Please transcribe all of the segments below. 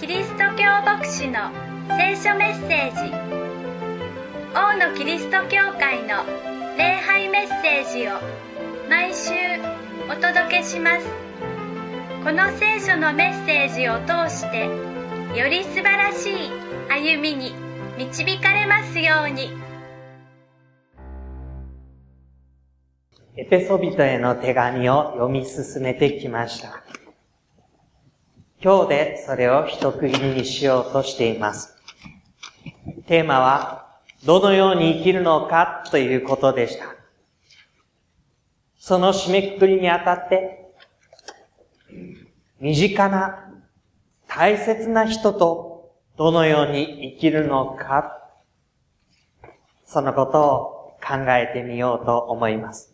キリスト教牧師の聖書メッセージ。王のキリスト教会の礼拝メッセージを毎週お届けします。この聖書のメッセージを通してより素晴らしい歩みに導かれますように。エペソビトへの手紙を読み進めてきました。今日でそれを一区切りにしようとしています。テーマは、どのように生きるのかということでした。その締めくくりにあたって、身近な大切な人とどのように生きるのか、そのことを考えてみようと思います。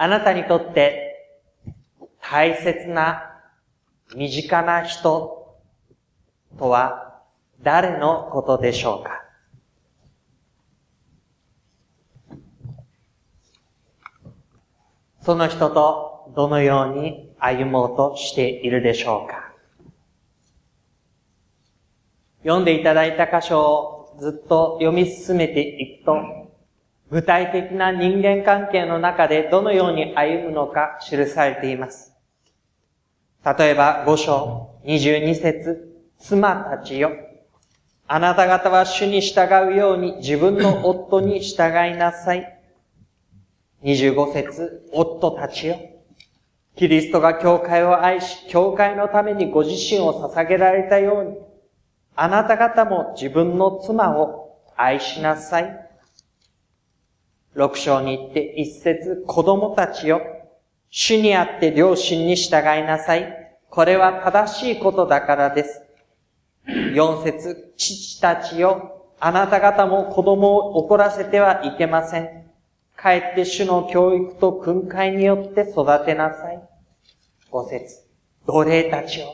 あなたにとって大切な身近な人とは誰のことでしょうか？その人とどのように歩もうとしているでしょうか？読んでいただいた箇所をずっと読み進めていくと、具体的な人間関係の中でどのように歩むのか記されています。例えば、5章22節妻たちよ。あなた方は主に従うように自分の夫に従いなさい。25節夫たちよ。キリストが教会を愛し、教会のためにご自身を捧げられたように、あなた方も自分の妻を愛しなさい。六章に行って一節、子供たちよ。主にあって両親に従いなさい。これは正しいことだからです。四節、父たちよ。あなた方も子供を怒らせてはいけません。かえって主の教育と訓戒によって育てなさい。五節、奴隷たちよ。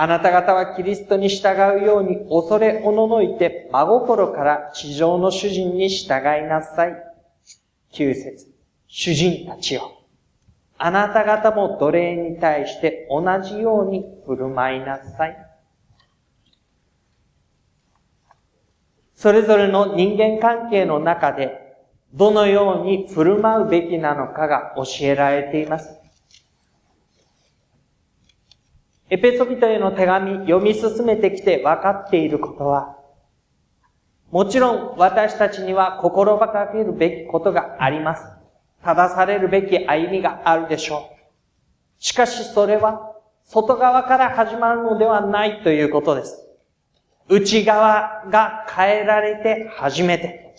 あなた方はキリストに従うように恐れおののいて真心から地上の主人に従いなさい。九節、主人たちよ。あなた方も奴隷に対して同じように振る舞いなさい。それぞれの人間関係の中でどのように振る舞うべきなのかが教えられています。エペソビトへの手紙読み進めてきて分かっていることは、もちろん私たちには心ばかけるべきことがあります。正されるべき歩みがあるでしょう。しかしそれは外側から始まるのではないということです。内側が変えられて初めて、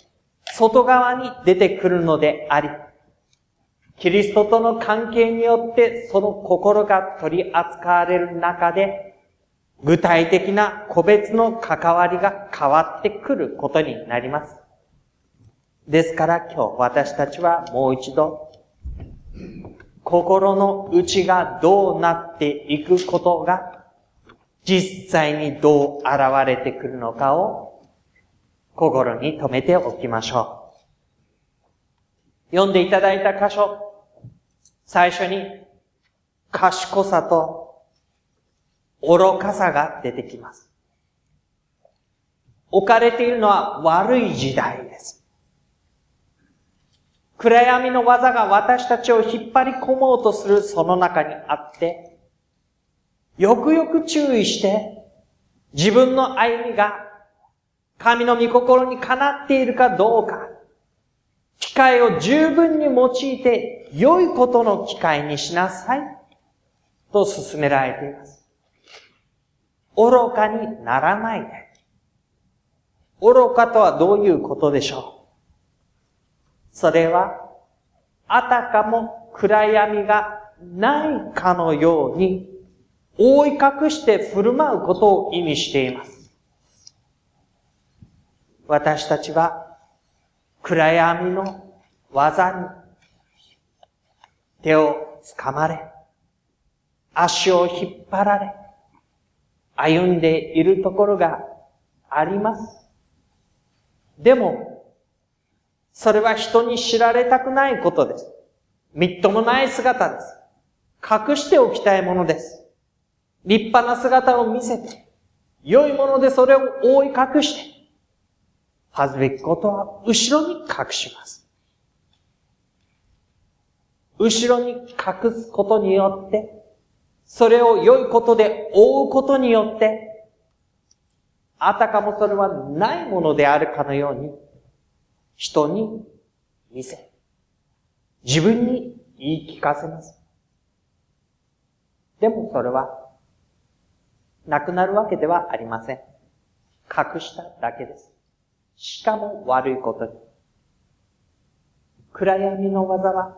外側に出てくるのであり、キリストとの関係によってその心が取り扱われる中で、具体的な個別の関わりが変わってくることになります。ですから今日私たちはもう一度、心の内がどうなっていくことが、実際にどう現れてくるのかを心に留めておきましょう。読んでいただいた箇所、最初に賢さと愚かさが出てきます。置かれているのは悪い時代です。暗闇の技が私たちを引っ張り込もうとするその中にあって、よくよく注意して、自分の歩みが神の御心にかなっているかどうか、機会を十分に用いて良いことの機会にしなさい。と勧められています。愚かにならないで。愚かとはどういうことでしょう？それは、あたかも暗闇がないかのように、覆い隠して振る舞うことを意味しています。私たちは、暗闇の技に手を掴まれ、足を引っ張られ、歩んでいるところがあります。でも、それは人に知られたくないことです。みっともない姿です。隠しておきたいものです。立派な姿を見せて、良いものでそれを覆い隠して、恥ずべきことは後ろに隠します。後ろに隠すことによって、それを良いことで覆うことによって、あたかもそれはないものであるかのように、人に見せ、自分に言い聞かせます。でもそれは、なくなるわけではありません。隠しただけです。しかも悪いことに。暗闇の技は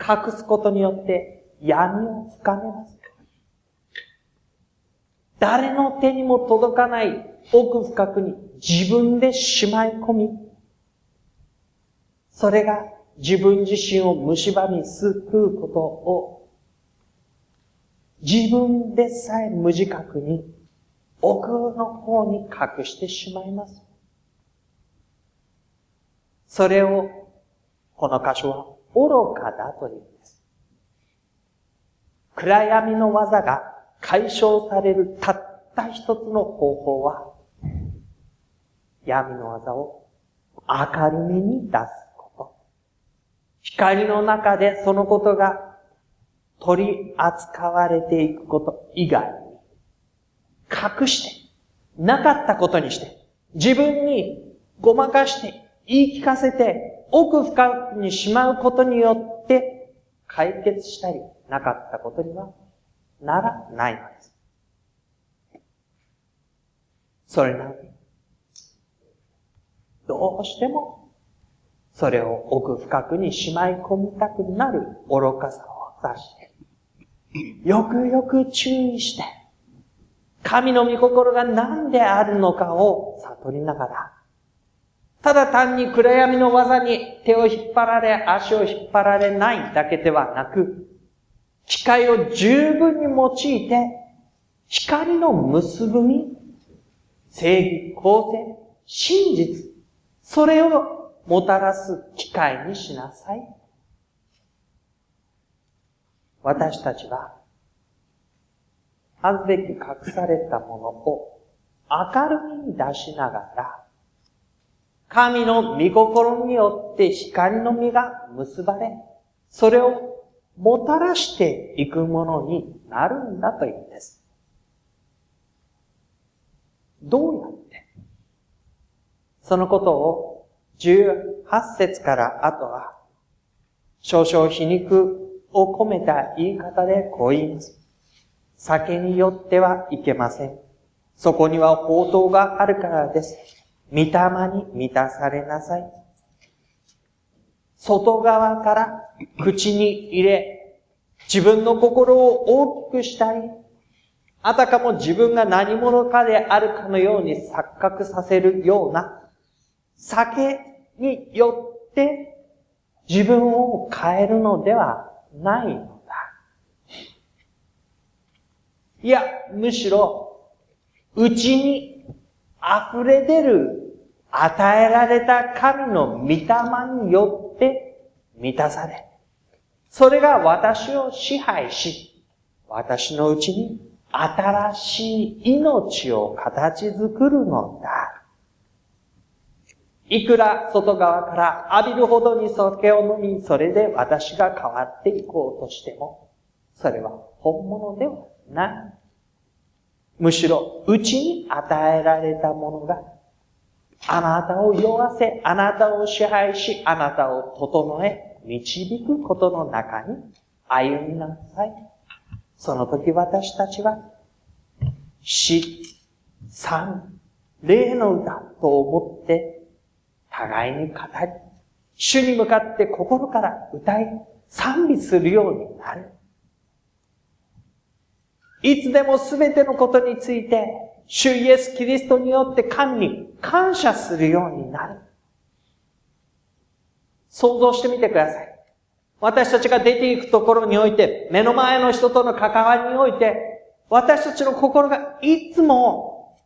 隠すことによって闇を深めます。誰の手にも届かない奥深くに自分でしまい込み、それが自分自身を蝕み救うことを自分でさえ無自覚に奥の方に隠してしまいます。それを、この箇所は愚かだというんです。暗闇の技が解消されるたった一つの方法は、闇の技を明るみに出すこと。光の中でそのことが取り扱われていくこと以外に、隠して、なかったことにして、自分にごまかして言い聞かせて奥深くにしまうことによって解決したりなかったことにはならないのです。それなのに、どうしてもそれを奥深くにしまい込みたくなる愚かさを指して、よくよく注意して、神の御心が何であるのかを悟りながら、ただ単に暗闇の技に手を引っ張られ、足を引っ張られないだけではなく、機械を十分に用いて、光の結ぶみ、正義、公正、真実、それをもたらす機会にしなさい。私たちは、恥ずべき隠されたものを明るみに出しながら、神の御心によって光の実が結ばれ、それをもたらしていくものになるんだというんです。どうやって？そのことを18節から後は少々皮肉を込めた言い方でこう言います。酒によってはいけません。そこには宝刀があるからです。御霊に満たされなさい。外側から口に入れ、自分の心を大きくしたり、あたかも自分が何者かであるかのように錯覚させるような、酒によって自分を変えるのではないのだ。いや、むしろ、内に溢れ出る与えられた神の御霊によって満たされ、それが私を支配し、私のうちに新しい命を形作るのだ。いくら外側から浴びるほどに酒を飲み、それで私が変わっていこうとしても、それは本物ではない。むしろ、うちに与えられたものがあなたを酔わせ、あなたを支配し、あなたを整え、導くことの中に歩みなさい。その時私たちは、死、賛、霊の歌と思って、互いに語り、主に向かって心から歌い、賛美するようになる。いつでもすべてのことについて、主イエス・キリストによって神に感謝するようになる。想像してみてください。私たちが出ていくところにおいて、目の前の人との関わりにおいて、私たちの心がいつも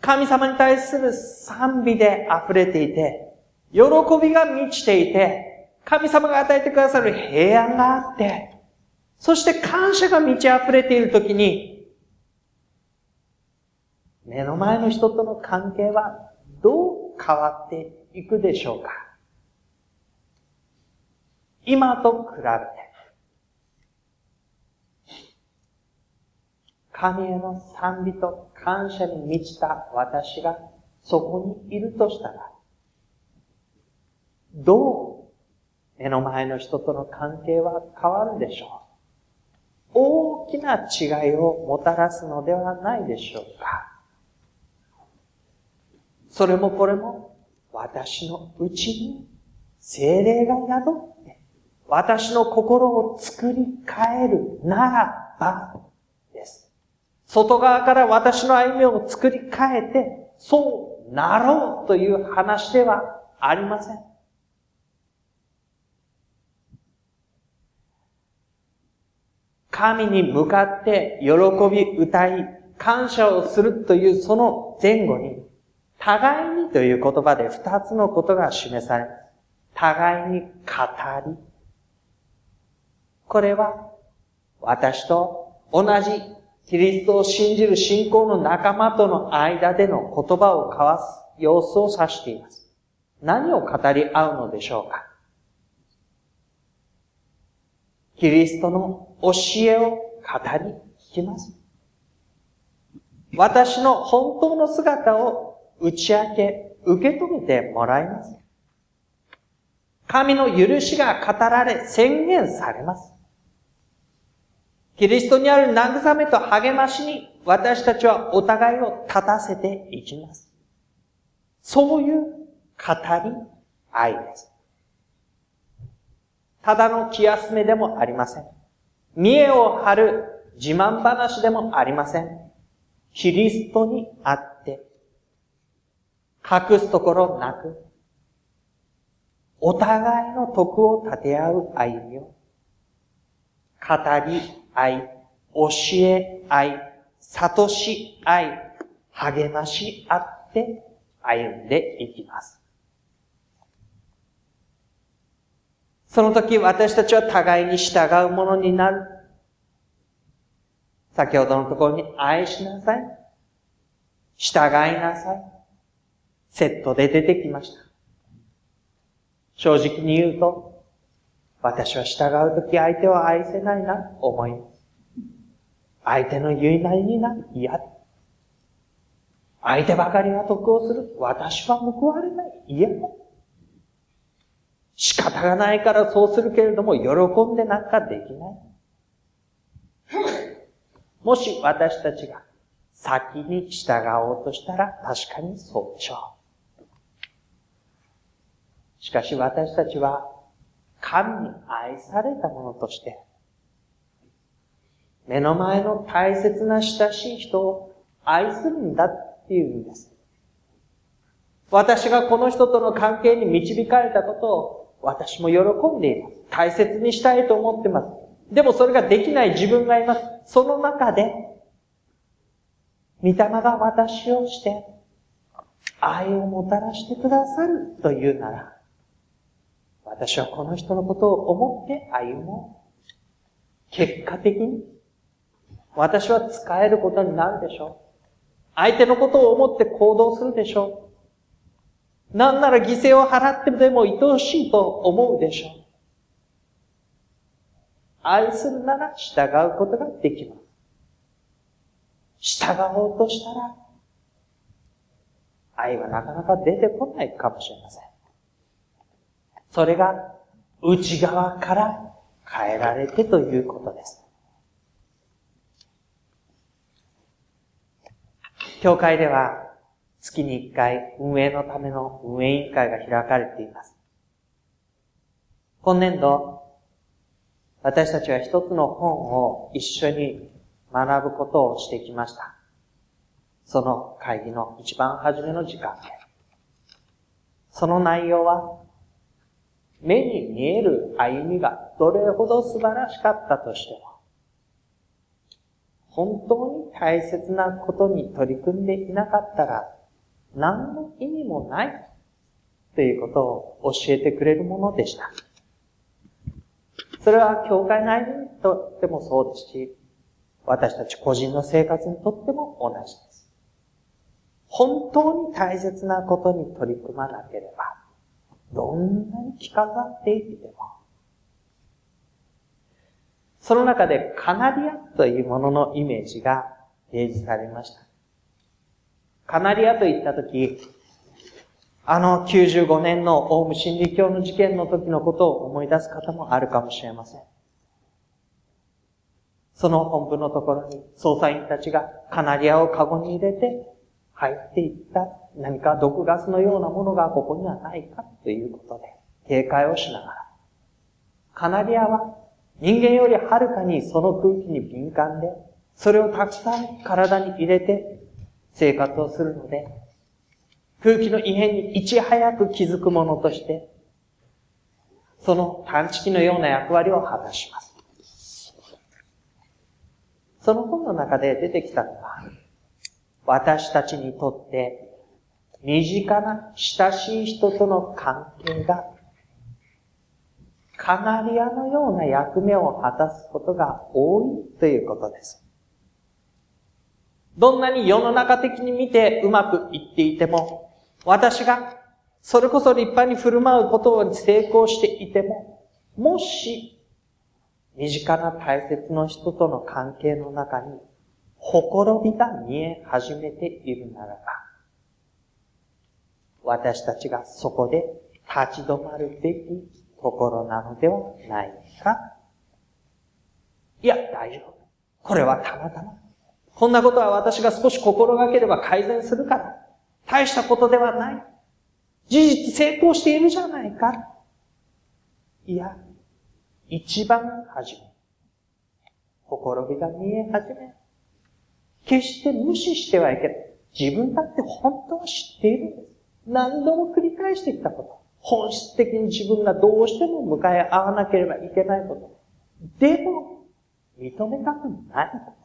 神様に対する賛美で溢れていて、喜びが満ちていて、神様が与えてくださる平安があって、そして感謝が満ち溢れているときに、目の前の人との関係はどう変わっていくでしょうか？今と比べて、神への賛美と感謝に満ちた私がそこにいるとしたら、どう目の前の人との関係は変わるでしょう？大きな違いをもたらすのではないでしょうか？それもこれも私のうちに精霊が宿って、私の心を作り変えるならばです。外側から私の歩みを作り変えて、そうなろうという話ではありません。神に向かって喜び歌い、感謝をするというその前後に、互いにという言葉で二つのことが示されます。互いに語り。これは、私と同じキリストを信じる信仰の仲間との間での言葉を交わす様子を指しています。何を語り合うのでしょうかキリストの教えを語り聞きます。私の本当の姿を打ち明け、受け止めてもらいます。神の許しが語られ、宣言されます。キリストにある慰めと励ましに私たちはお互いを立たせていきます。そういう語り愛です。ただの気休めでもありません。見栄を張る自慢話でもありません。キリストにあって、隠すところなく、お互いの徳を立て合う歩みを、語り合い、教え合い、悟し合い、励まし合って歩んでいきます。その時私たちは互いに従うものになる。先ほどのところに愛しなさい。従いなさい。セットで出てきました。正直に言うと、私は従うとき相手を愛せないな、思います。相手の言いなりにな、嫌相手ばかりが得をする。私は報われない。嫌だ。仕方がないからそうするけれども、喜んでなんかできない。もし私たちが先に従おうとしたら確かにそうでしょう。しかし私たちは神に愛されたものとして、目の前の大切な親しい人を愛するんだっていうんです。私がこの人との関係に導かれたことを私も喜んでいます。大切にしたいと思ってます。でもそれができない自分がいます。その中で、御霊が私をして、愛をもたらしてくださるというなら、私はこの人のことを思って歩もう。結果的に、私は使えることになるでしょう。相手のことを思って行動するでしょう。なんなら犠牲を払ってでも愛おしいと思うでしょう。愛するなら従うことができます。従おうとしたら、愛はなかなか出てこないかもしれません。それが内側から変えられてということです。教会では月に一回運営のための運営委員会が開かれています。今年度、私たちは一つの本を一緒に学ぶことをしてきました。その会議の一番初めの時間で。その内容は、目に見える歩みがどれほど素晴らしかったとしても、本当に大切なことに取り組んでいなかったら、何の意味もない。ということを教えてくれるものでした。それは教会内にとってもそうですし、私たち個人の生活にとっても同じです。本当に大切なことに取り組まなければ、どんなに着飾っていても、その中でカナリアというもののイメージが提示されました。カナリアといったとき、あの95年のオウム真理教の事件の時のことを思い出す方もあるかもしれません。その本部のところに捜査員たちがカナリアをカゴに入れて入っていった何か毒ガスのようなものがここにはないかということで警戒をしながら。カナリアは人間よりはるかにその空気に敏感で、それをたくさん体に入れて生活をするので、空気の異変にいち早く気づくものとして、その探知機のような役割を果たします。その本の中で出てきたのは、私たちにとって身近な親しい人との関係がカナリアのような役目を果たすことが多いということです。どんなに世の中的に見てうまくいっていても、私がそれこそ立派に振る舞うことに成功していても、もし身近な大切な人との関係の中に、ほころびが見え始めているならば、私たちがそこで立ち止まるべきところなのではないかいや、大丈夫。これはたまたま。こんなことは私が少し心がければ改善するから。大したことではない。事実成功しているじゃないか。いや、一番初め、ほころびが見え始め、決して無視してはいけない。自分だって本当は知っているんです。何度も繰り返してきたこと。本質的に自分がどうしても向かい合わなければいけないこと。でも、認めたくないこと。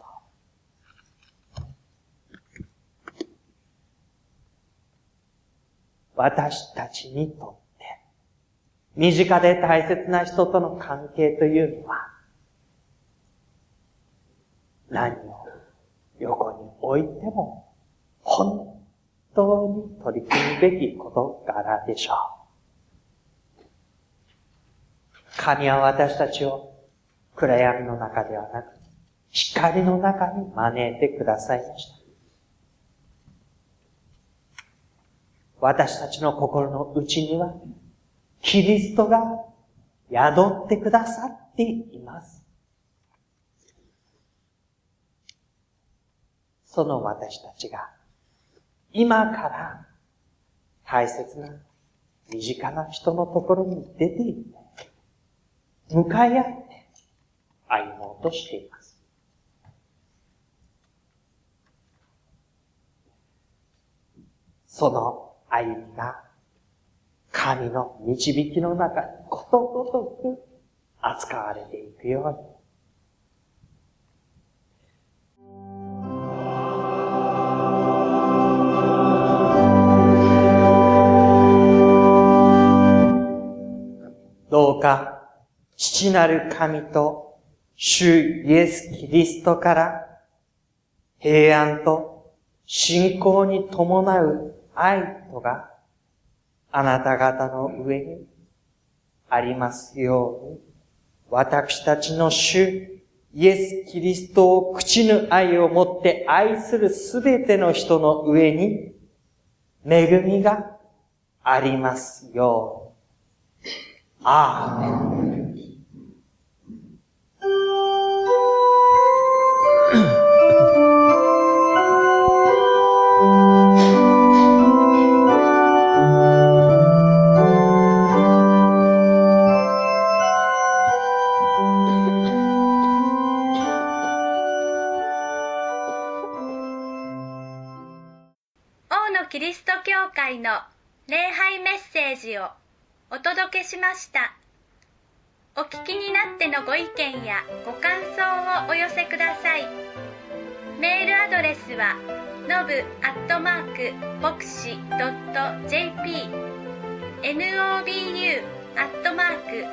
私たちにとって、身近で大切な人との関係というのは、何を横に置いても、本当に取り組むべき事柄でしょう。神は私たちを暗闇の中ではなく、光の中に招いてくださいました。私たちの心の内には、キリストが宿ってくださっています。その私たちが、今から大切な身近な人のところに出て行って、向かい合って歩もうとしています。その歩みが、神の導きの中にことごとく扱われていくように。どうか、父なる神と、主イエス・キリストから、平安と信仰に伴う愛とがあなた方の上にありますように、私たちの主、イエス・キリストを口ぬ愛をもって愛するすべての人の上に、恵みがありますように。に。アーメン。会の礼拝メッセージをお届けしました。お聞きになってのご意見やご感想をお寄せください。メールアドレスはのぶアットマーク牧師 .jp nobu アットマーク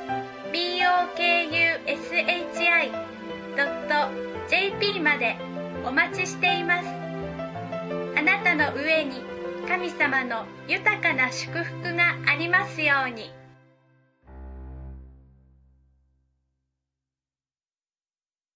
bokushi.jp までお待ちしています。あなたの上に神様の豊かな祝福がありますように。